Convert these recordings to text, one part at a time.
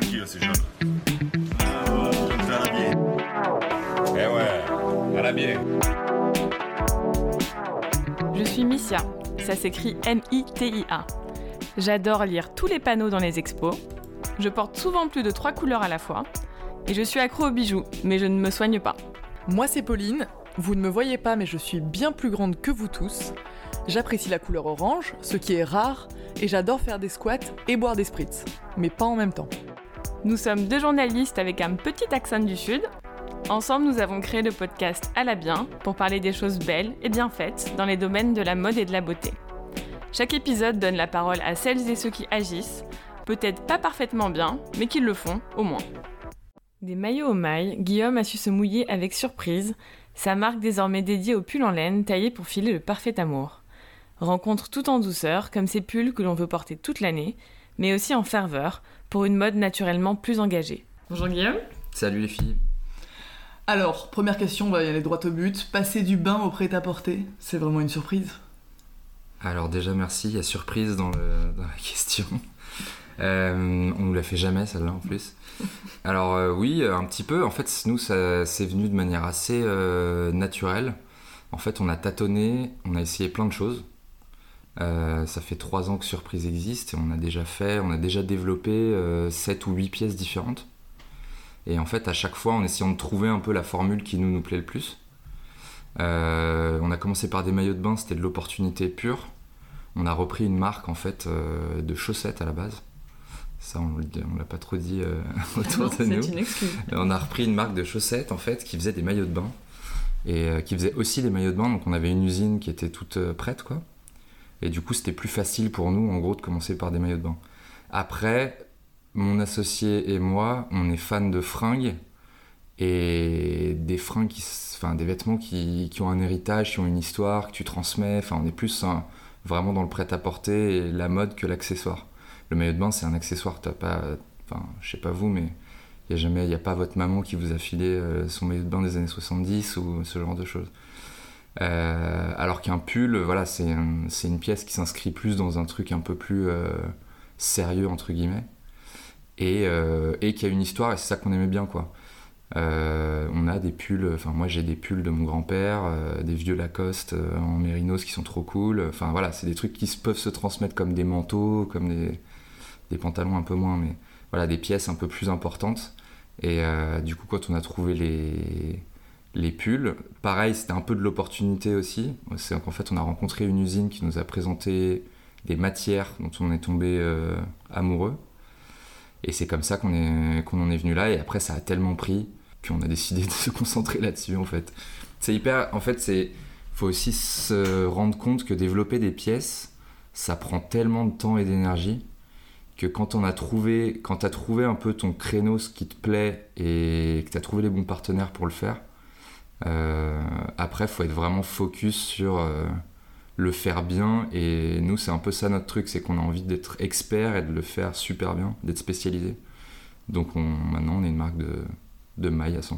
tranquille, ces jeunes. Eh ouais, à la bien. Je suis Missia, ça s'écrit M-I-T-I-A. J'adore lire tous les panneaux dans les expos. Je porte souvent plus de trois couleurs à la fois. Et je suis accro aux bijoux, mais je ne me soigne pas. Moi c'est Pauline, vous ne me voyez pas mais je suis bien plus grande que vous tous. J'apprécie la couleur orange, ce qui est rare, et j'adore faire des squats et boire des spritz, mais pas en même temps. Nous sommes deux journalistes avec un petit accent du Sud. Ensemble, nous avons créé le podcast À la bien pour parler des choses belles et bien faites dans les domaines de la mode et de la beauté. Chaque épisode donne la parole à celles et ceux qui agissent, peut-être pas parfaitement bien, mais qui le font au moins. Des maillots aux mailles, Guillaume a su se mouiller avec surprise, sa marque désormais dédiée aux pulls en laine taillés pour filer le parfait amour. Rencontre tout en douceur, comme ces pulls que l'on veut porter toute l'année, mais aussi en ferveur, pour une mode naturellement plus engagée. Bonjour Guillaume. Salut les filles. Alors, première question, on va y aller droit au but. Passer du bain au prêt-à-porter, c'est vraiment une surprise? Alors déjà merci, il y a surprise dans, le- dans la question. Euh, on nous l'a fait jamais celle-là en plus. Alors euh, oui, un petit peu. En fait, nous, ça c'est venu de manière assez euh, naturelle. En fait, on a tâtonné, on a essayé plein de choses. Euh, ça fait trois ans que Surprise existe et on a déjà fait, on a déjà développé euh, 7 ou 8 pièces différentes. Et en fait, à chaque fois, en essayant de trouver un peu la formule qui nous, nous plaît le plus. Euh, on a commencé par des maillots de bain, c'était de l'opportunité pure. On a repris une marque en fait euh, de chaussettes à la base. Ça, on ne l'a pas trop dit autour de nous. Une on a repris une marque de chaussettes en fait qui faisait des maillots de bain et qui faisait aussi des maillots de bain. Donc on avait une usine qui était toute prête quoi. Et du coup c'était plus facile pour nous en gros de commencer par des maillots de bain. Après, mon associé et moi, on est fans de fringues et des fringues qui, enfin des vêtements qui, qui ont un héritage, qui ont une histoire, que tu transmets. Enfin on est plus hein, vraiment dans le prêt-à-porter et la mode que l'accessoire. Le maillot de bain c'est un accessoire. T'as pas, enfin je sais pas vous mais il n'y a a pas votre maman qui vous a filé euh, son maillot de bain des années 70 ou ce genre de choses. Euh, alors qu'un pull, voilà, c'est un- c'est une pièce qui s'inscrit plus dans un truc un peu plus euh, sérieux entre guillemets et, euh, et qui a une histoire et c'est ça qu'on aimait bien quoi. On a des pulls, enfin moi j'ai des pulls de mon grand-père, des vieux Lacoste en mérinos qui sont trop cool. Enfin voilà, c'est des trucs qui peuvent se transmettre comme des manteaux, comme des, pantalons un peu moins, mais voilà, des pièces un peu plus importantes. Et du coup, quand on a trouvé les, les pulls, pareil, c'était un peu de l'opportunité aussi. C'est qu'en fait, on a rencontré une usine qui nous a présenté des matières dont on est tombé euh, amoureux. Et c'est comme ça qu'on en est venu là. Et après, ça a tellement pris qu'on a décidé de se concentrer là-dessus, en fait. C'est hyper. En fait, c'est. faut aussi se rendre compte que développer des pièces, ça prend tellement de temps et d'énergie que quand on a trouvé, quand t'as trouvé un peu ton créneau, ce qui te plaît et que t'as trouvé les bons partenaires pour le faire, après faut être vraiment focus sur euh, le faire bien et nous c'est un peu ça notre truc, c'est qu'on a envie d'être expert et de le faire super bien, d'être spécialisé. Donc on, maintenant on est une marque de, de maille à 100%.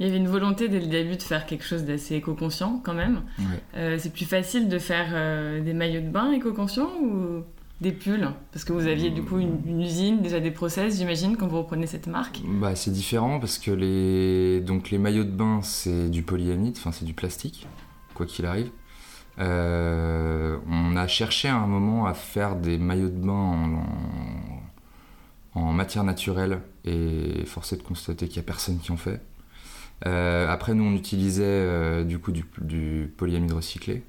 Il y avait une volonté dès le début de faire quelque chose d'assez éco-conscient quand même. Ouais. Euh, c'est plus facile de faire euh, des maillots de bain éco-conscients ou des pulls Parce que vous aviez du coup une, usine, déjà des process, j'imagine, quand vous reprenez cette marque. Bah, c'est différent parce que les, donc, les maillots de bain, c'est du polyamide, enfin c'est du plastique, quoi qu'il arrive. Euh, on a cherché à un moment à faire des maillots de bain en, en- matière naturelle et force est de constater qu'il n'y a personne qui en fait. Euh, après, nous, on utilisait euh, du coup du polyamide recyclé.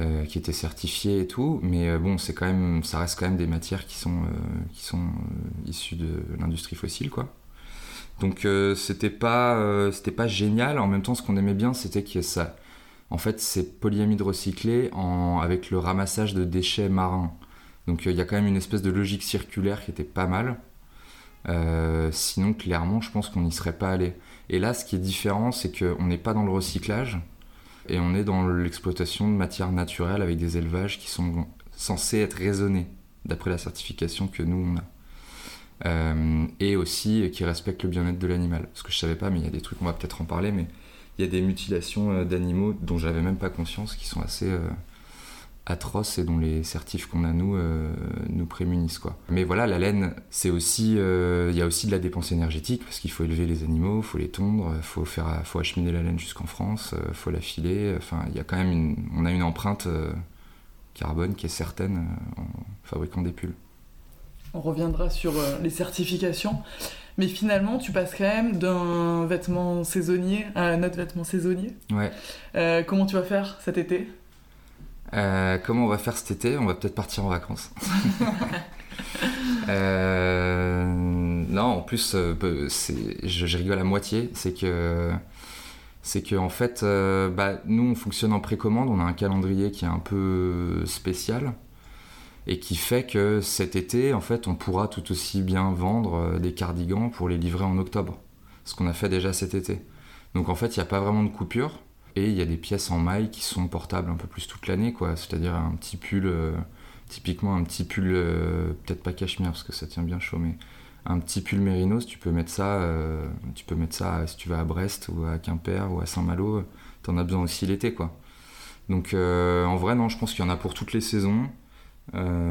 Euh, qui était certifié et tout, mais euh, bon, c'est quand même, ça reste quand même des matières qui sont, euh, qui sont issues de l'industrie fossile, quoi. Donc c'était pas, c'était pas génial. En même temps, ce qu'on aimait bien, c'était que ça, en fait, c'est polyamide recyclé avec le ramassage de déchets marins. Donc il y a quand même une espèce de logique circulaire qui était pas mal. Sinon, clairement, je pense qu'on n'y serait pas allé. Et là, ce qui est différent, c'est qu'on n'est pas dans le recyclage et on est dans l'exploitation de matières naturelles avec des élevages qui sont censés être raisonnés d'après la certification que nous on a. Euh, et aussi qui respectent le bien-être de l'animal. Ce que je savais pas, mais il y a des trucs, on va peut-être en parler, mais il y a des mutilations euh, d'animaux dont j'avais même pas conscience qui sont assez, euh, atroces et dont les certifs qu'on a nous euh, nous prémunissent quoi. Mais voilà, la laine, c'est aussi, euh, il y a aussi de la dépense énergétique parce qu'il faut élever les animaux, faut les tondre, faut faire, faut acheminer la laine jusqu'en France, euh, faut la filer. Enfin, il y a quand même une, on a une empreinte euh, carbone qui est certaine en fabriquant des pulls. On reviendra sur les certifications. Mais finalement, tu passes quand même d'un vêtement saisonnier à un autre vêtement saisonnier. Ouais. Comment tu vas faire cet été? Euh, comment on va faire cet été? On va peut-être partir en vacances. Euh, non, en plus, euh, bah, c'est- je, je rigole à moitié. C'est que, c'est que en fait, euh, bah, nous, on fonctionne en précommande. On a un calendrier qui est un peu spécial et qui fait que cet été, en fait, on pourra tout aussi bien vendre des cardigans pour les livrer en octobre. Ce qu'on a fait déjà cet été. Donc en fait, il n'y a pas vraiment de coupure. Et il y a des pièces en maille qui sont portables un peu plus toute l'année, quoi. C'est-à-dire un petit pull, euh, typiquement un petit pull, euh, peut-être pas cachemire parce que ça tient bien chaud, mais un petit pull mérinos, tu peux mettre ça, euh, tu peux mettre ça si tu vas à Brest ou à Quimper ou à Saint-Malo, t'en as besoin aussi l'été, quoi. Donc en vrai, non, je pense qu'il y en a pour toutes les saisons.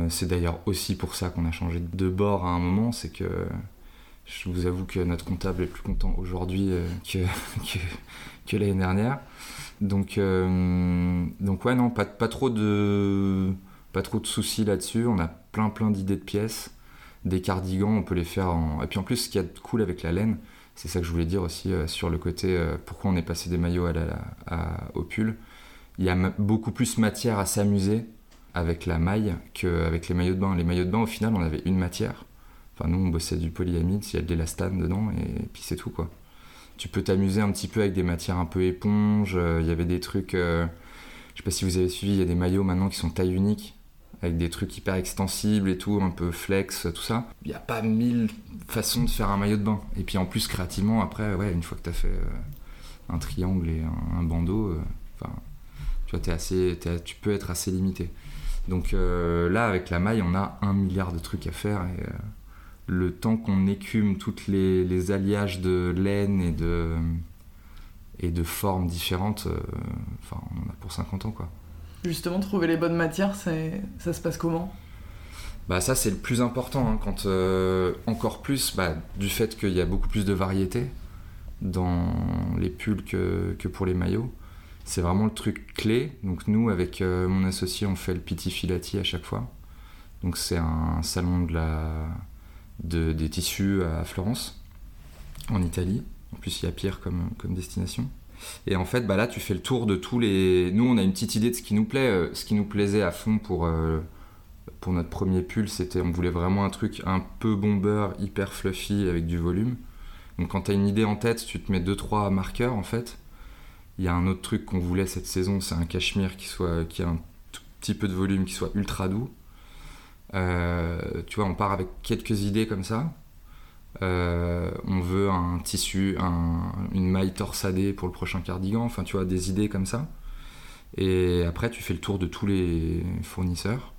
C'est d'ailleurs aussi pour ça qu'on a changé de bord à un moment, c'est que je vous avoue que notre comptable est plus content aujourd'hui que, que l'année dernière. Donc, euh, donc ouais, non, pas, pas trop de, pas trop de soucis là-dessus. On a plein plein d'idées de pièces. Des cardigans, on peut les faire en... Et puis en plus, ce qui est cool avec la laine, c'est ça que je voulais dire aussi euh, sur le côté euh, pourquoi on est passé des maillots à la, au pull. Il y a beaucoup plus matière à s'amuser avec la maille qu'avec les maillots de bain. Les maillots de bain, au final, on avait une matière. Enfin, nous, on bossait du polyamide, il y a de l'élastane dedans, et puis c'est tout, quoi. Tu peux t'amuser un petit peu avec des matières un peu éponges. euh, Il y avait des trucs... euh, je sais pas si vous avez suivi, il y a des maillots maintenant qui sont taille unique, avec des trucs hyper extensibles et tout, un peu flex, tout ça. Il n'y a pas mille façons de faire un maillot de bain. Et puis en plus, créativement, après, ouais, une fois que tu as fait euh, un triangle et un, bandeau, tu vois, t'es assez, tu peux être assez limité. Donc là, avec la maille, on a un milliard de trucs à faire. Et, le temps qu'on écume toutes les, les alliages de laine et de, et de formes différentes, euh, enfin, on en a pour 50 ans, quoi. Justement, trouver les bonnes matières, c'est- ça se passe comment? Bah ça c'est le plus important, hein, quand euh, encore plus bah, du fait qu'il y a beaucoup plus de variété dans les pulls que, que pour les maillots. C'est vraiment le truc clé. Donc nous avec euh, mon associé on fait le Pitti Filati à chaque fois. Donc c'est un salon de la, de, des tissus à Florence, en Italie. En plus il y a pire comme, destination. Et en fait bah là tu fais le tour de tous les... Nous on a une petite idée de ce qui nous plaît. Euh, Ce qui nous plaisait à fond pour... euh, pour notre premier pull, c'était on voulait vraiment un truc un peu bomber, hyper fluffy avec du volume. Donc quand tu as une idée en tête, tu te mets deux trois marqueurs en fait. Il y a un autre truc qu'on voulait cette saison, c'est un cachemire qui soit qui a un tout petit peu de volume, qui soit ultra doux. Euh, tu vois, on part avec quelques idées comme ça. Euh, on veut un tissu, un- une maille torsadée pour le prochain cardigan. Enfin, tu vois, des idées comme ça. Et après, tu fais le tour de tous les fournisseurs.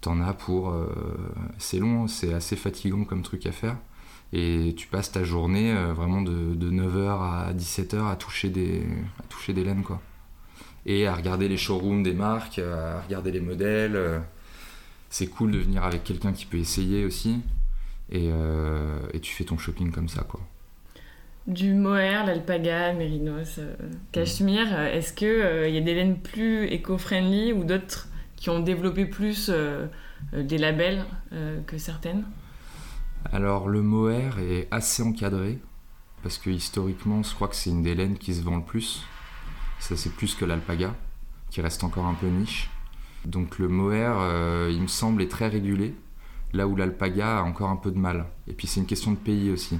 T'en as pour. euh, c'est long, c'est assez fatigant comme truc à faire. Et tu passes ta journée vraiment de, de 9h à 17h à toucher des, à toucher des laines, quoi. Et à regarder les showrooms des marques, à regarder les modèles. C'est cool de venir avec quelqu'un qui peut essayer aussi. Et, euh, et tu fais ton shopping comme ça, quoi. Du mohair, l'alpaga, mérinos, euh, cachemire, euh, est-ce qu'il y a des laines plus éco-friendly ou d'autres qui ont développé plus des labels que certaines? Alors le mohair est assez encadré parce que historiquement, je crois que c'est une des laines qui se vend le plus. Ça c'est plus que l'alpaga, qui reste encore un peu niche. Donc le mohair, euh, il me semble, est très régulé, là où l'alpaga a encore un peu de mal. Et puis c'est une question de pays aussi,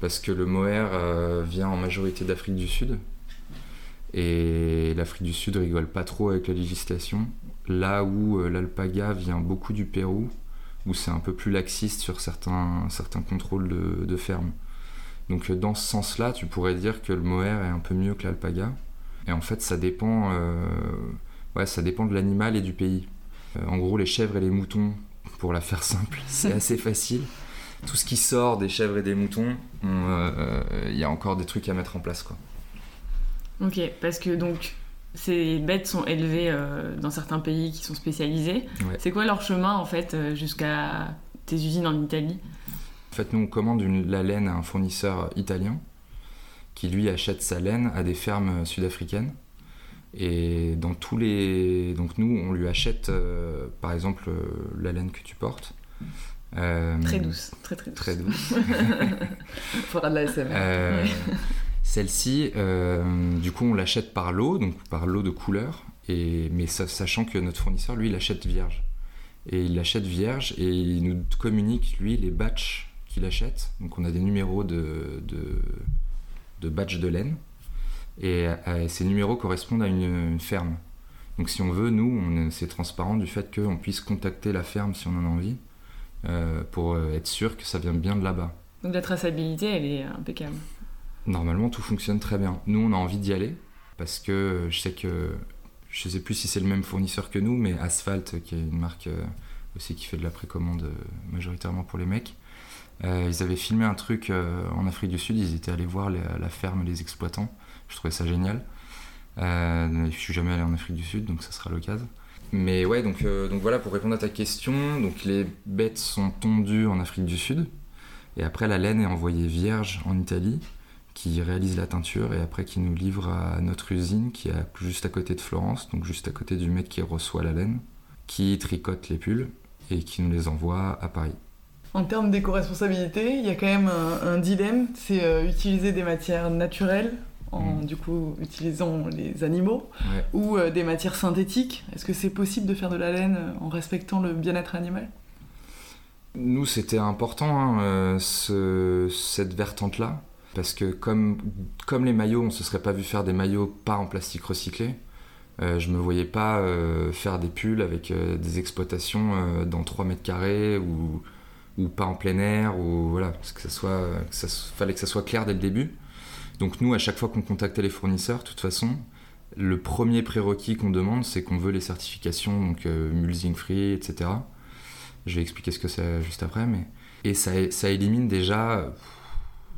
parce que le mohair euh, vient en majorité d'Afrique du Sud, et l'Afrique du Sud rigole pas trop avec la législation, là où euh, l'alpaga vient beaucoup du Pérou, où c'est un peu plus laxiste sur certains, certains contrôles de, de ferme. Donc dans ce sens-là, tu pourrais dire que le mohair est un peu mieux que l'alpaga. Et en fait, ça dépend, ouais, ça dépend de l'animal et du pays. Euh, en gros, les chèvres et les moutons, pour la faire simple, c'est assez facile. Tout ce qui sort des chèvres et des moutons, il euh, euh, y a encore des trucs à mettre en place. Quoi. Ok, parce que donc ces bêtes sont élevées euh, dans certains pays qui sont spécialisés. Ouais. C'est quoi leur chemin en fait jusqu'à tes usines en Italie? En fait, nous, on commande une- la laine à un fournisseur italien qui, lui, achète sa laine à des fermes sud-africaines. Et dans tous les. Donc, nous, on lui achète, euh, par exemple, euh, la laine que tu portes. Euh, Très douce, très très douce. Très douce. Faudra de la SMR. Celle-ci, du coup, on l'achète par lot, donc par lot de couleurs, et, mais sa- sachant que notre fournisseur, lui, il achète vierge. Et il l'achète vierge et il nous communique, lui, les batchs qu'il achète. Donc on a des numéros de, de, de batchs de laine. Et euh, ces numéros correspondent à une, une ferme. Donc si on veut, nous, c'est transparent du fait qu'on puisse contacter la ferme si on en a envie, euh, pour euh, être sûr que ça vient bien de là-bas. Donc la traçabilité, elle est impeccable. Normalement, tout fonctionne très bien. Nous, on a envie d'y aller parce que je sais que je sais plus si c'est le même fournisseur que nous, mais Asphalt, qui est une marque aussi qui fait de la précommande majoritairement pour les mecs, euh, ils avaient filmé un truc en Afrique du Sud. Ils étaient allés voir la, la ferme, les exploitants. Je trouvais ça génial. Euh, je suis jamais allé en Afrique du Sud, donc ça sera l'occasion. Mais ouais, donc, euh, donc voilà, pour répondre à ta question, donc les bêtes sont tondues en Afrique du Sud, et après la laine est envoyée vierge en Italie, qui réalise la teinture, et après qui nous livre à notre usine qui est juste à côté de Florence, donc juste à côté du mec qui reçoit la laine, qui tricote les pulls, et qui nous les envoie à Paris. En termes d'éco-responsabilité, il y a quand même un, dilemme, c'est euh, utiliser des matières naturelles, en Mm. du coup utilisant les animaux, Ouais. ou euh, des matières synthétiques. Est-ce que c'est possible de faire de la laine euh, en respectant le bien-être animal? Nous, c'était important, hein, euh, ce- cette vertente-là, parce que comme, comme les maillots, on se serait pas vu faire des maillots pas en plastique recyclé, euh, je me voyais pas faire des pulls avec des exploitations dans 3 mètres carrés ou, ou pas en plein air, ou voilà, parce que ça soit, que ça fallait que ça soit clair dès le début. Donc nous, à chaque fois qu'on contactait les fournisseurs, de toute façon, le premier prérequis qu'on demande, c'est qu'on veut les certifications, donc euh, free, etc. Je vais expliquer ce que c'est juste après, mais et ça, élimine déjà,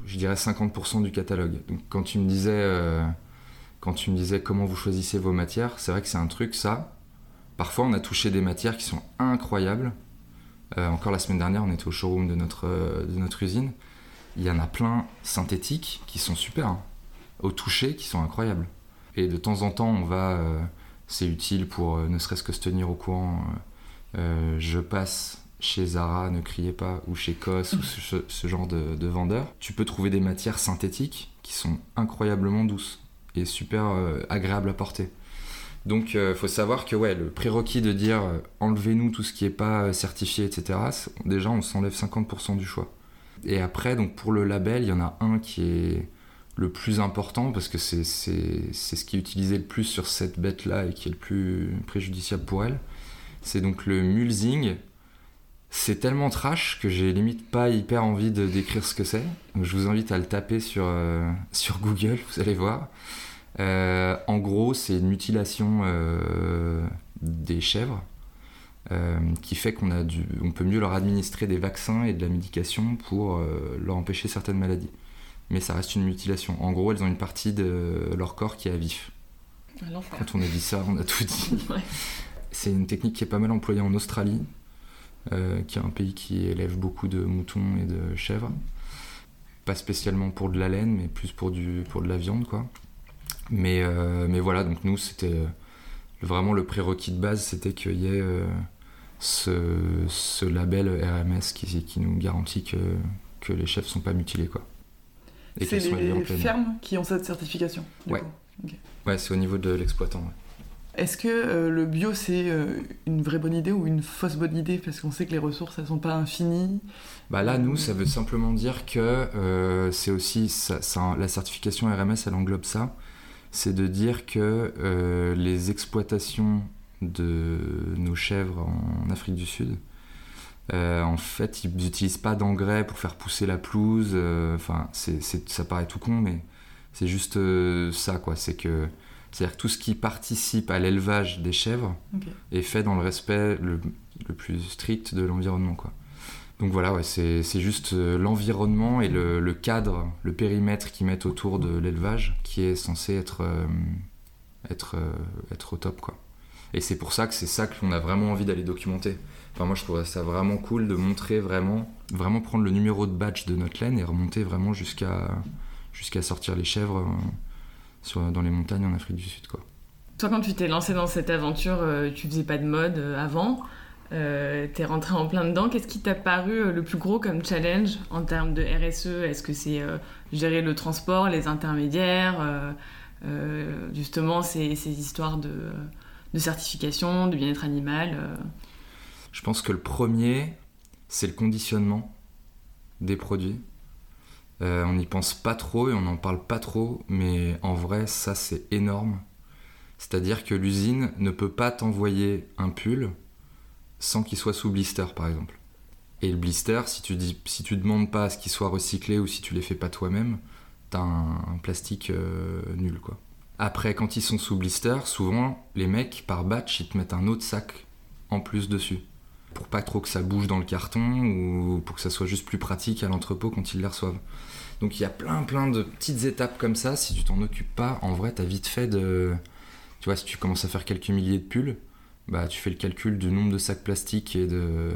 je dirais 50% du catalogue. Donc quand tu me disais, euh, quand tu me disais comment vous choisissez vos matières, c'est vrai que c'est un truc ça. Parfois, on a touché des matières qui sont incroyables. Euh, encore la semaine dernière, on était au showroom de notre, euh, de notre usine. Il y en a plein synthétiques qui sont super, hein. au toucher qui sont incroyables. Et de temps en temps, on va, euh, c'est utile pour euh, ne serait-ce que se tenir au courant. euh, je passe chez Zara, ne criez pas, ou chez COS, ou ce, genre de, de vendeurs. Tu peux trouver des matières synthétiques qui sont incroyablement douces et super agréables à porter. Donc il faut savoir que ouais, le prérequis de dire enlevez-nous tout ce qui n'est pas certifié, etc., déjà on s'enlève 50% du choix. Et après, donc pour le label, il y en a un qui est le plus important parce que c'est ce qui est utilisé le plus sur cette bête-là et qui est le plus préjudiciable pour elle. C'est donc le mulesing. C'est tellement trash que j'ai limite pas hyper envie de décrire ce que c'est. Je vous invite à le taper sur, euh, Google, vous allez voir. Euh, en gros, c'est une mutilation euh, des chèvres qui fait qu'on a on peut mieux leur administrer des vaccins et de la médication pour euh, leur empêcher certaines maladies. Mais ça reste une mutilation. En gros, elles ont une partie de leur corps qui est à vif. L'enfer. Quand on a dit ça, on a tout dit. Ouais. C'est une technique qui est pas mal employée en Australie, euh, qui est un pays qui élève beaucoup de moutons et de chèvres. Pas spécialement pour de la laine, mais plus pour, du, pour de la viande, quoi. Mais, euh, mais voilà, donc nous, c'était euh, vraiment le prérequis de base, c'était qu'il y ait euh, ce, ce label RMS qui, qui nous garantit que, que les chèvres sont pas mutilés, quoi. Et C'est les air. fermes qui ont cette certification. Ouais. Ouais, c'est au niveau de l'exploitant. ouais. Est-ce que euh, le bio c'est euh, une vraie bonne idée ou une fausse bonne idée? Parce qu'on sait que les ressources elles sont pas infinies. Bah là, nous, ça veut simplement dire que euh, c'est aussi ça, ça- la certification RMS, elle englobe ça. C'est de dire que les exploitations de nos chèvres en Afrique du Sud, euh, en fait, ils n'utilisent pas d'engrais pour faire pousser la pelouse. euh, Enfin, ça paraît tout con, mais c'est juste euh, ça, quoi. C'est que c'est-à-dire que tout ce qui participe à l'élevage des chèvres est fait dans le respect le, le plus strict de l'environnement, quoi. Donc voilà, ouais, c'est juste l'environnement et le, le cadre, le périmètre qu'ils mettent autour de l'élevage qui est censé être, être, être au top, quoi. Et c'est pour ça que c'est ça qu'on a vraiment envie d'aller documenter. Enfin, moi, je trouve ça vraiment cool de montrer vraiment, vraiment prendre le numéro de badge de notre laine et remonter vraiment jusqu'à jusqu'à sortir les chèvres euh, dans les montagnes en Afrique du Sud. Toi, quand tu t'es lancé dans cette aventure, euh, tu faisais pas de mode euh, avant. Euh, t'es rentré en plein dedans. Qu'est-ce qui t'a paru euh, le plus gros comme challenge en termes de RSE Est-ce que c'est gérer le transport, les intermédiaires, justement ces, ces histoires de, de certification, de bien-être animal euh, Je pense que le premier, c'est le conditionnement des produits. Euh, on n'y pense pas trop et on n'en parle pas trop, mais en vrai, ça c'est énorme. C'est-à-dire que l'usine ne peut pas t'envoyer un pull sans qu'il soit sous blister, par exemple. Et le blister, si tu demandes pas à ce qu'il soit recyclé ou si tu les fais pas toi-même, t'as un, un plastique euh, nul, quoi. Après, quand ils sont sous blister, souvent les mecs par batch, ils te mettent un autre sac en plus dessus pour pas trop que ça bouge dans le carton ou pour que ça soit juste plus pratique à l'entrepôt quand ils les reçoivent. Donc il y a plein plein de petites étapes comme ça. Si tu t'en occupes pas, en vrai, t'as vite fait de. Tu vois, si tu commences à faire quelques milliers de pulls, bah tu fais le calcul du nombre de sacs plastiques et de,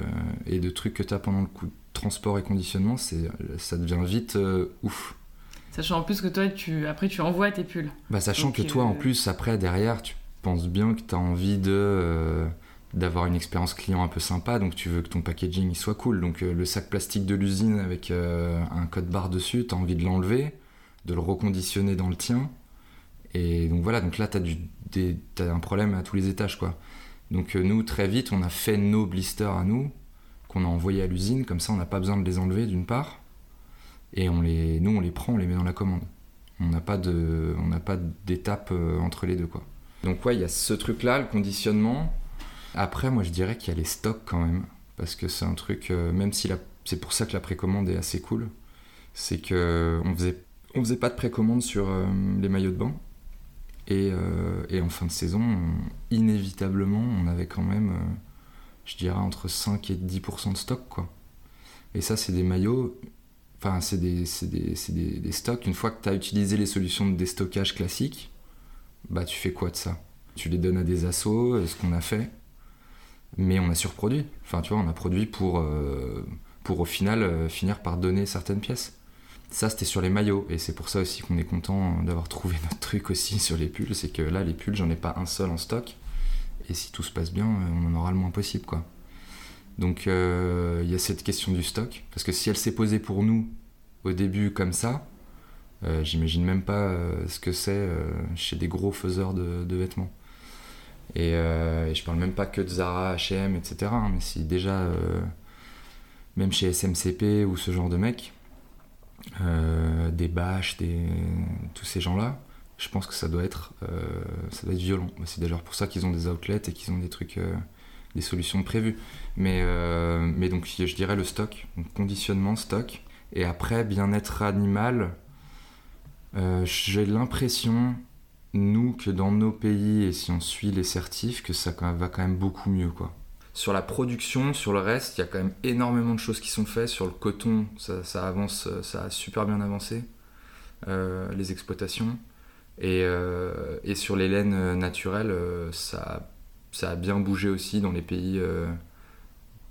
et de trucs que t'as pendant le transport et conditionnement, ça devient vite euh, ouf. Sachant en plus que toi, tu, après, tu envoies tes pulls. Bah, sachant Donc, que toi, euh, en plus, après, derrière, tu penses bien que tu as envie de euh, d'avoir une expérience client un peu sympa, donc tu veux que ton packaging il soit cool. Donc euh, le sac plastique de l'usine avec euh, un code barre dessus, tu as envie de l'enlever, de le reconditionner dans le tien. Et donc voilà, donc là, tu as, un problème à tous les étages, quoi. Donc euh, nous, très vite, on a fait nos blisters à nous, qu'on a envoyés à l'usine, comme ça, on n'a pas besoin de les enlever, d'une part. Et on les, nous, on les prend, on les met dans la commande. On n'a pas de, on n'a pas d'étape euh, entre les deux quoi. Donc ouais, il y a ce truc là, le conditionnement. Après, moi je dirais qu'il y a les stocks quand même, parce que c'est un truc, euh, même si c'est pour ça que la précommande est assez cool, c'est que on faisait, on faisait pas de précommande sur euh, les maillots de bain. Et, et en fin de saison, on- inévitablement, on avait quand même, je dirais, entre 5 et 10% de stock quoi. Et ça, c'est des maillots Enfin, c'est des, des, des- des stocks. Une fois que tu as utilisé les solutions de déstockage classiques, bah tu fais quoi de ça? Tu les donnes à des assos, euh, ce qu'on a fait, mais on a surproduit. Enfin, tu vois, on a produit pour, euh, pour au final euh, finir par donner certaines pièces. Ça, c'était sur les maillots, et c'est pour ça aussi qu'on est content d'avoir trouvé notre truc aussi sur les pulls. C'est que là, les pulls, j'en ai pas un seul en stock, et si tout se passe bien, on en aura le moins possible, quoi. Donc euh, il y a cette question du stock, parce que si elle s'est posée pour nous au début comme ça, euh, j'imagine même pas euh, ce que c'est chez des gros faiseurs de, vêtements. Et, je parle même pas que de Zara, H&M, etc. hein, mais si déjà, même chez SMCP ou ce genre de mecs, des bâches, tous ces gens-là, je pense que ça doit être, ça doit être violent. C'est d'ailleurs pour ça qu'ils ont des outlets et qu'ils ont des trucs, des solutions prévues. Mais, euh, mais donc je dirais le stock, conditionnement, stock. Et après, bien-être animal, euh, j'ai l'impression, nous, que dans nos pays, et si on suit les certifs, que ça va quand même beaucoup mieux. quoi. Sur la production, sur le reste, il y a quand même énormément de choses qui sont faites. Sur le coton, ça, avance, ça a super bien avancé, euh, les exploitations. Et, et sur les laines naturelles, ça, ça a bien bougé aussi dans les pays, euh,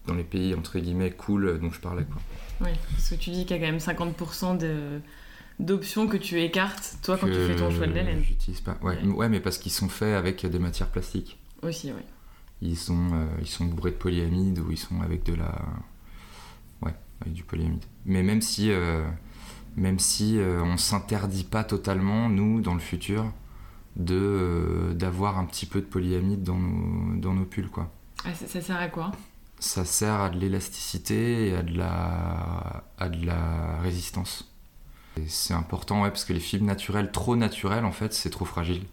dans les pays entre guillemets cool dont je parlais. Quoi. Oui, parce que tu dis qu'il y a quand même 50% de- d'options que tu écartes, toi, quand tu fais ton choix de la laine. J'utilise pas. Ouais, Ouais. ouais, mais parce qu'ils sont faits avec des matières plastiques. Aussi, oui. Ils sont, euh, ils sont bourrés de polyamide ou ils sont avec de la. Ouais, avec du polyamide. Mais même si, euh, même si euh, on s'interdit pas totalement, nous, dans le futur, de euh, d'avoir un petit peu de polyamide dans nos, dans nos pulls, quoi. Ah, ça, ça sert à quoi? Ça sert à de l'élasticité et à de la, à de la résistance. C'est important, ouais, parce que les fibres naturelles, trop naturelles, en fait, c'est trop fragile.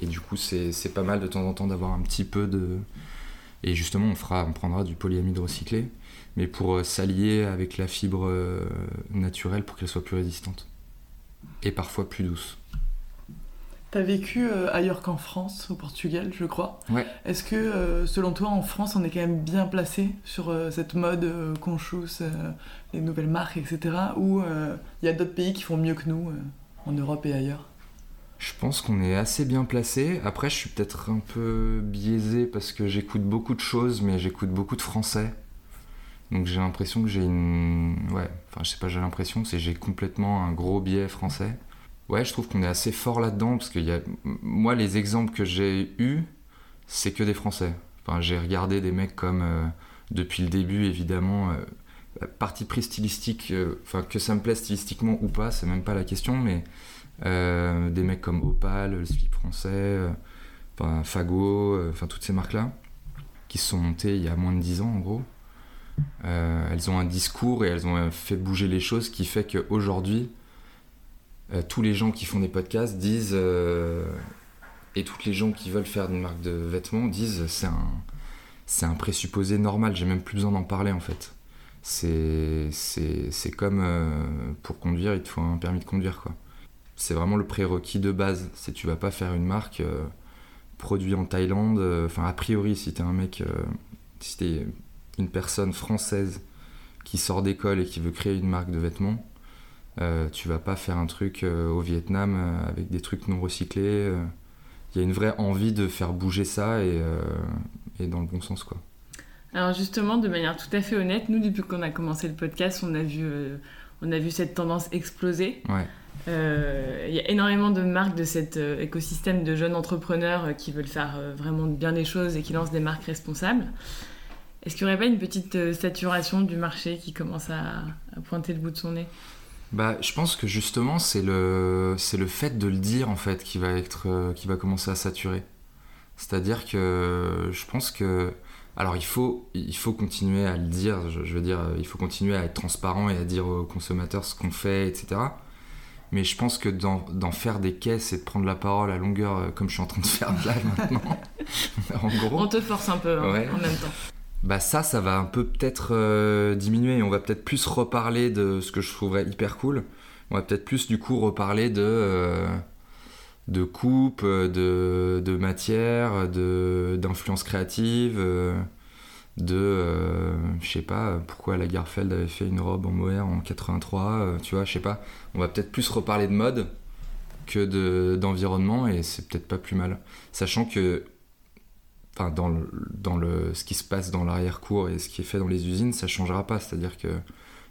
Et du coup, c'est c'est pas mal de temps en temps d'avoir un petit peu de. Et justement, on, fera, on prendra du polyamide recyclé, mais pour euh, s'allier avec la fibre euh, naturelle pour qu'elle soit plus résistante. Et parfois plus douce. T'as vécu euh, ailleurs qu'en France, au Portugal, je crois. Ouais. Est-ce que, euh, selon toi, en France, on est quand même bien placé sur euh, cette mode conscious, euh, les nouvelles marques, etc. Ou il y a d'autres pays qui font mieux que nous, en Europe et ailleurs? Je pense qu'on est assez bien placé. Après, je suis peut-être un peu biaisé parce que j'écoute beaucoup de choses, mais j'écoute beaucoup de français. Donc j'ai l'impression que j'ai une. Ouais, enfin, je sais pas, j'ai l'impression que j'ai complètement un gros biais français. Ouais, je trouve qu'on est assez fort là-dedans parce que y a... moi, les exemples que j'ai eus, c'est que des français. Enfin, j'ai regardé des mecs comme. euh, depuis le début, évidemment. euh, parti pris stylistique, euh, enfin que ça me plaise stylistiquement ou pas, c'est même pas la question, mais euh, des mecs comme Opal, le slip français, Fago, enfin toutes ces marques-là, qui se sont montées il y a moins de 10 ans en gros. Elles ont un discours et elles ont fait bouger les choses qui fait qu'aujourd'hui, euh, tous les gens qui font des podcasts disent, euh, et toutes les gens qui veulent faire une marque de vêtements disent, c'est un, c'est un présupposé normal, j'ai même plus besoin d'en parler en fait. C'est, comme euh, pour conduire, il te faut un permis de conduire quoi. C'est vraiment le prérequis de base. C'est tu vas pas faire une marque produit en Thaïlande. Enfin, a priori, si t'es un mec, si t'es une personne française qui sort d'école et qui veut créer une marque de vêtements, euh, tu vas pas faire un truc euh, au Vietnam euh, avec des trucs non recyclés. euh. Il y a une vraie envie de faire bouger ça et, et dans le bon sens quoi. Alors justement, de manière tout à fait honnête, nous, depuis qu'on a commencé le podcast, on a vu, on a vu cette tendance exploser. Ouais. Il y a énormément de marques de cet écosystème de jeunes entrepreneurs qui veulent faire vraiment bien les choses et qui lancent des marques responsables. Est-ce qu'il n'y aurait pas une petite saturation du marché qui commence à, à pointer le bout de son nez? Bah, je pense que justement, c'est le, c'est le fait de le dire en fait qui va être, euh, qui va commencer à saturer. C'est-à-dire que je pense que, alors il faut, il faut continuer à le dire. Je, je veux dire, il faut continuer à être transparent et à dire aux consommateurs ce qu'on fait, etc. Mais je pense que d'en, d'en faire des caisses et de prendre la parole à longueur, euh, comme je suis en train de faire là maintenant, en gros. On te force un peu hein, Ouais. en même temps. Bah ça, ça va un peu peut-être euh, diminuer on va peut-être plus reparler de ce que je trouverais hyper cool. On va peut-être plus du coup reparler de, euh, de coupe, de, de matière, de, d'influence créative, euh, de, euh, je sais pas, pourquoi Lagerfeld avait fait une robe en mohair en 83, euh, tu vois, je sais pas. On va peut-être plus reparler de mode que de, d'environnement et c'est peut-être pas plus mal. Sachant que enfin dans le, dans le ce qui se passe dans l'arrière-cour et ce qui est fait dans les usines ça changera pas. C'est à dire que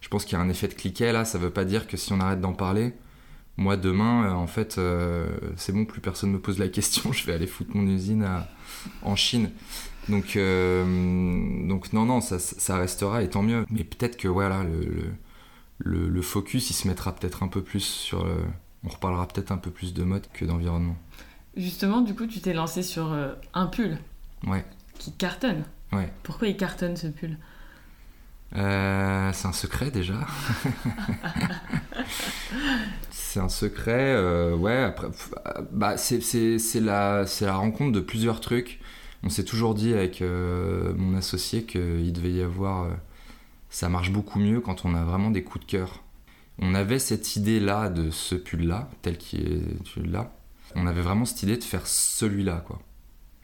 je pense qu'il y a un effet de cliquet là. Ça veut pas dire que si on arrête d'en parler moi demain euh, en fait euh, c'est bon plus personne me pose la question je vais aller foutre mon usine en Chine. Donc euh, donc non non ça, restera et tant mieux. Mais peut-être que voilà le, le, focus il se mettra peut-être un peu plus sur on reparlera peut-être un peu plus de mode que d'environnement. Justement, du coup, tu t'es lancé sur un pull ouais qui cartonne. Ouais. Pourquoi il cartonne ce pull? Euh, c'est un secret déjà. c'est un secret, euh, ouais. Après, euh, bah, c'est, c'est, c'est la, c'est la rencontre de plusieurs trucs. On s'est toujours dit avec euh, mon associé qu'il devait y avoir. ça marche beaucoup mieux quand on a vraiment des coups de cœur. On avait cette idée-là de ce pull-là, tel qu'il est là. On avait vraiment cette idée de faire celui-là, quoi.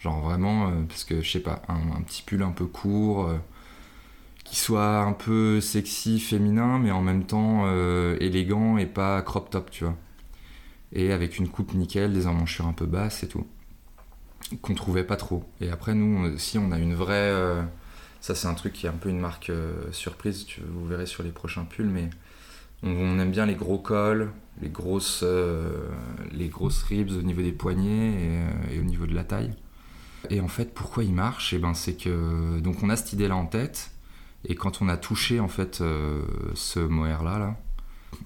Genre vraiment, euh, parce que je sais pas, un, petit pull un peu court. euh, qui soit un peu sexy, féminin, mais en même temps euh, élégant et pas crop top, tu vois. Et avec une coupe nickel, des emmanchures un peu basses et tout. Qu'on trouvait pas trop. Et après, nous aussi, on a une vraie. ça, c'est un truc qui est un peu une marque surprise, tu, vous verrez sur les prochains pulls, mais on, aime bien les gros cols, les grosses, les grosses ribs au niveau des poignets et, et au niveau de la taille. Et en fait, pourquoi il marche? Eh ben, c'est que. Donc, on a cette idée-là en tête. Et quand on a touché en fait euh, ce mohair là, là,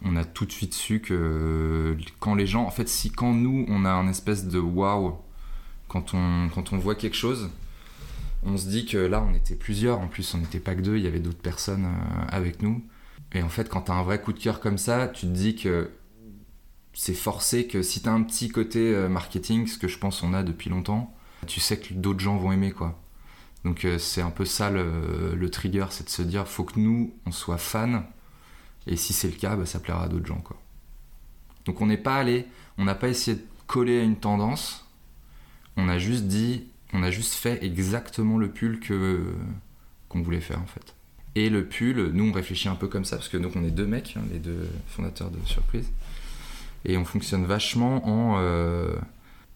on a tout de suite su que quand les gens, en fait, si quand nous on a un espèce de waouh, quand on, quand on voit quelque chose, on se dit que là on était plusieurs, en plus on n'était pas que deux, il y avait d'autres personnes euh, avec nous. Et en fait, quand t'as un vrai coup de cœur comme ça, tu te dis que c'est forcé que si t'as un petit côté euh, marketing, ce que je pense on a depuis longtemps, tu sais que d'autres gens vont aimer quoi. Donc euh, c'est un peu ça le, le trigger, c'est de se dire faut que nous on soit fans et si c'est le cas, bah, ça plaira à d'autres gens quoi. Donc on n'est pas allé, on n'a pas essayé de coller à une tendance, on a juste dit, on a juste fait exactement le pull que qu'on voulait faire en fait. Et le pull, nous on réfléchit un peu comme ça parce que donc on est deux mecs, hein, les deux fondateurs de Surprise. Et on fonctionne vachement en. euh,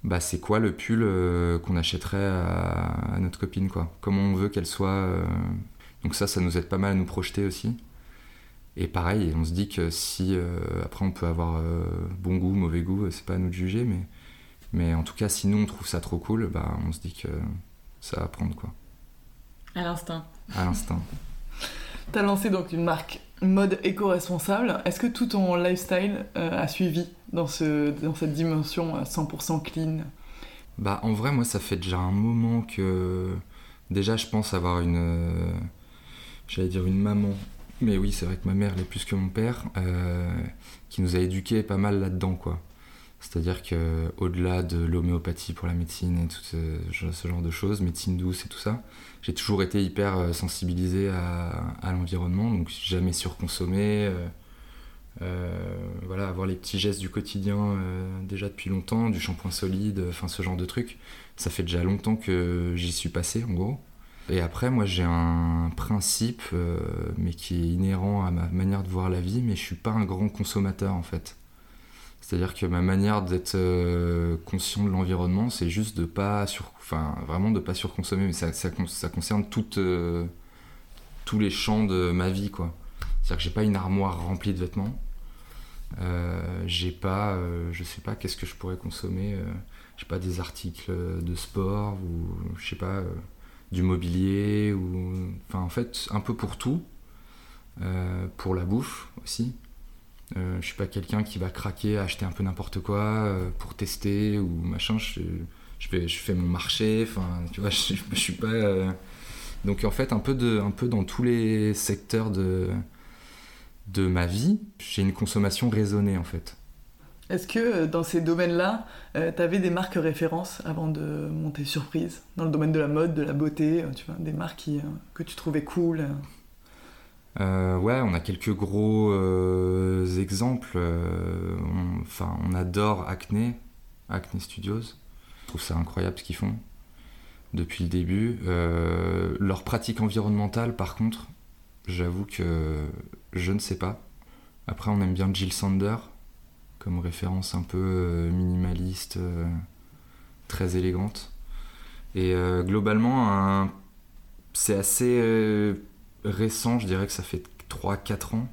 bah, c'est quoi le pull euh, qu'on achèterait à, à notre copine, quoi? Comment on veut qu'elle soit. euh, Donc, ça, ça nous aide pas mal à nous projeter aussi. Et pareil, on se dit que si. euh, après, on peut avoir euh, bon goût, mauvais goût, c'est pas à nous de juger, mais. Mais en tout cas, si nous on trouve ça trop cool, bah, on se dit que ça va prendre, quoi. À l'instinct. À l'instinct. T'as lancé donc une marque mode éco-responsable. Est-ce que tout ton lifestyle euh, a suivi? Dans, ce, dans cette dimension euh, 100% clean Bah en vrai moi ça fait déjà un moment que déjà je pense avoir une euh, j'allais dire une maman mais oui c'est vrai que ma mère l'est plus que mon père euh, qui nous a éduqués pas mal là-dedans quoi. C'est-à-dire que au-delà de l'homéopathie pour la médecine et tout ce, genre- de choses, médecine douce et tout ça, j'ai toujours été hyper euh, sensibilisé à, l'environnement, donc jamais surconsommé. euh, euh, voilà, avoir les petits gestes du quotidien euh, déjà depuis longtemps, du shampoing solide, enfin ce genre de trucs. Ça fait déjà longtemps que j'y suis passé en gros. Et après, moi j'ai un principe, euh, mais qui est inhérent à ma manière de voir la vie, mais je suis pas un grand consommateur en fait. C'est-à-dire que ma manière d'être euh, conscient de l'environnement, c'est juste de pas sur, enfin vraiment de pas surconsommer, mais ça, ça, con- ça concerne euh, tous les champs de ma vie quoi. C'est-à-dire que j'ai pas une armoire remplie de vêtements. Euh, j'ai pas, euh, je sais pas, qu'est-ce que je pourrais consommer. euh, j'ai pas des articles de sport ou je sais pas, euh, du mobilier ou, enfin en fait un peu pour tout, Euh, pour la bouffe aussi. Je suis pas quelqu'un qui va craquer, acheter un peu n'importe quoi pour tester ou machin. Je, je, fais, mon marché, enfin tu vois, je, je suis pas. Donc en fait un peu de, un peu dans tous les secteurs de de ma vie, j'ai une consommation raisonnée en fait. Est-ce que euh, dans ces domaines-là, euh, t'avais des marques références avant de monter surprise? Dans le domaine de la mode, de la beauté, euh, tu vois, des marques qui, euh, que tu trouvais cool euh? Ouais, on a quelques gros exemples. on- Enfin, on, adore Acne, Acne Studios. Je trouve ça incroyable ce qu'ils font depuis le début. Leur pratique environnementale, par contre, j'avoue que je ne sais pas. Après, on aime bien Jill Sander comme référence un peu euh, minimaliste, euh, très élégante. Et euh, globalement, c'est assez récent, je dirais que ça fait 3-4 ans,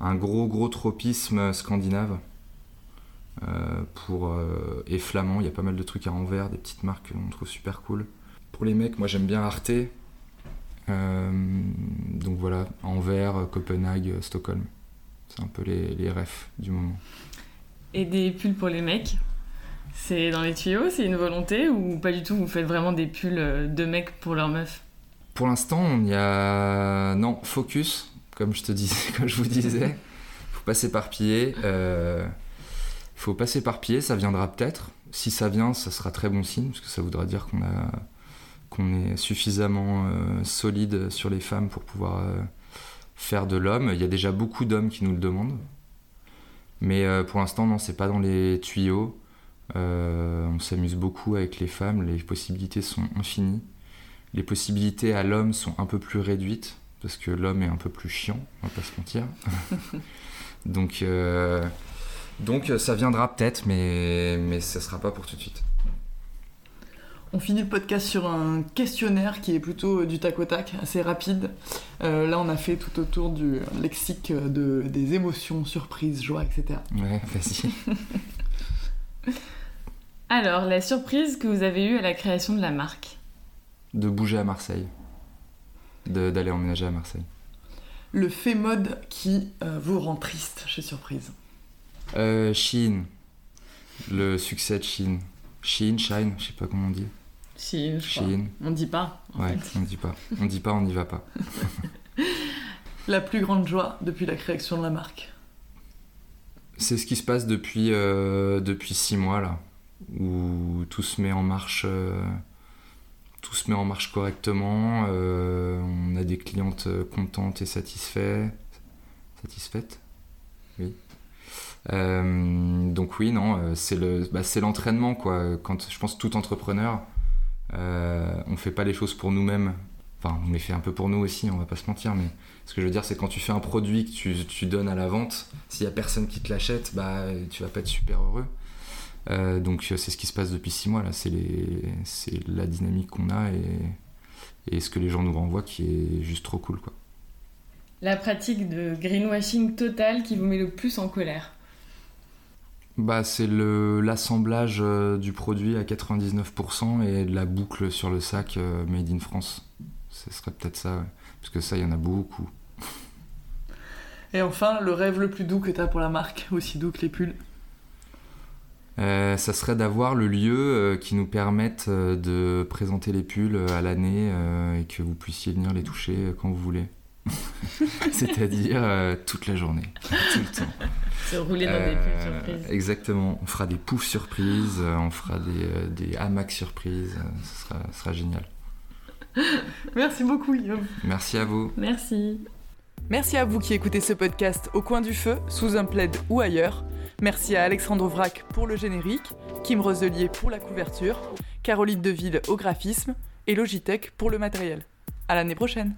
un gros gros tropisme scandinave pour, et flamand. Il y a pas mal de trucs à Anvers, des petites marques qu'on trouve super cool. Pour les mecs, moi j'aime bien Arte. Euh, donc voilà, Anvers, Copenhague, Stockholm. C'est un peu les, les refs du moment. Et des pulls pour les mecs C'est dans les tuyaux C'est une volonté Ou pas du tout Vous faites vraiment des pulls euh, de mecs pour leurs meufs? Pour l'instant, on y a. Non, focus, comme je te disais, comme je vous disais. Faut pas s'éparpiller. euh, Faut pas s'éparpiller, ça viendra peut-être. Si ça vient, ça sera très bon signe, parce que ça voudra dire qu'on a qu'on est suffisamment euh, solide sur les femmes pour pouvoir euh, faire de l'homme. Il y a déjà beaucoup d'hommes qui nous le demandent. Mais euh, pour l'instant, non, c'est pas dans les tuyaux. Euh, on s'amuse beaucoup avec les femmes, les possibilités sont infinies les possibilités à l'homme sont un peu plus réduites parce que l'homme est un peu plus chiant, on va pas se mentir. donc, euh, donc ça viendra peut-être, mais, mais ça sera pas pour tout de suite. On finit le podcast sur un questionnaire qui est plutôt euh, du tac au tac, assez rapide. Euh, là, on a fait tout autour du lexique de, des émotions, surprises, joie, etc. Ouais, vas-y. Alors, la surprise que vous avez eue à la création de la marque De bouger à Marseille. D'aller emménager à Marseille. Le fait mode qui euh, vous rend triste chez Surprise. Euh, Shein. Le succès de Shein. Shein, Shine, je sais pas comment on dit. Si, je crois. Shein. On dit pas. en Ouais, fait. on dit pas. On dit pas, on n'y va pas. La plus grande joie depuis la création de la marque. C'est ce qui se passe depuis, euh, depuis six mois là, où tout se met en marche, euh, tout se met en marche correctement. euh, on a des clientes contentes et satisfaites, satisfaites, oui. Donc oui, non, euh, c'est le, bah, l'entraînement quoi. Quand je pense tout entrepreneur, euh, on fait pas les choses pour nous-mêmes. Enfin, on les fait un peu pour nous aussi, on va pas se mentir, mais ce que je veux dire, c'est quand tu fais un produit que tu, donnes à la vente, s'il y a personne qui te l'achète, bah tu vas pas être super heureux. Euh, donc c'est ce qui se passe depuis six mois là, c'est la dynamique qu'on a et, et ce que les gens nous renvoient qui est juste trop cool quoi. La pratique de greenwashing total qui vous met le plus en colère. Bah, c'est le- l'assemblage euh, du produit à 99% et de la boucle sur le sac euh, Made in France. Ce serait peut-être ça, ouais. Parce que ça, il y en a beaucoup. Et enfin, le rêve le plus doux que t'as pour la marque, aussi doux que les pulls. Euh, ça serait d'avoir le lieu euh, qui nous permette euh, de présenter les pulls à l'année et que vous puissiez venir les toucher quand vous voulez. C'est-à-dire euh, toute la journée, tout le temps. Se rouler dans des Euh, pulls surprises. Exactement. On fera des poufs surprises, euh, on fera des, euh, des hamacs surprises. euh, Ce sera, ce sera génial. Merci beaucoup, Guillaume. Merci à vous. Merci. Merci à vous qui écoutez ce podcast au coin du feu, sous un plaid ou ailleurs. Merci à Alexandre Vrac pour le générique, Kim Roselier pour la couverture, Caroline Deville au graphisme et Logitech pour le matériel. À l'année prochaine!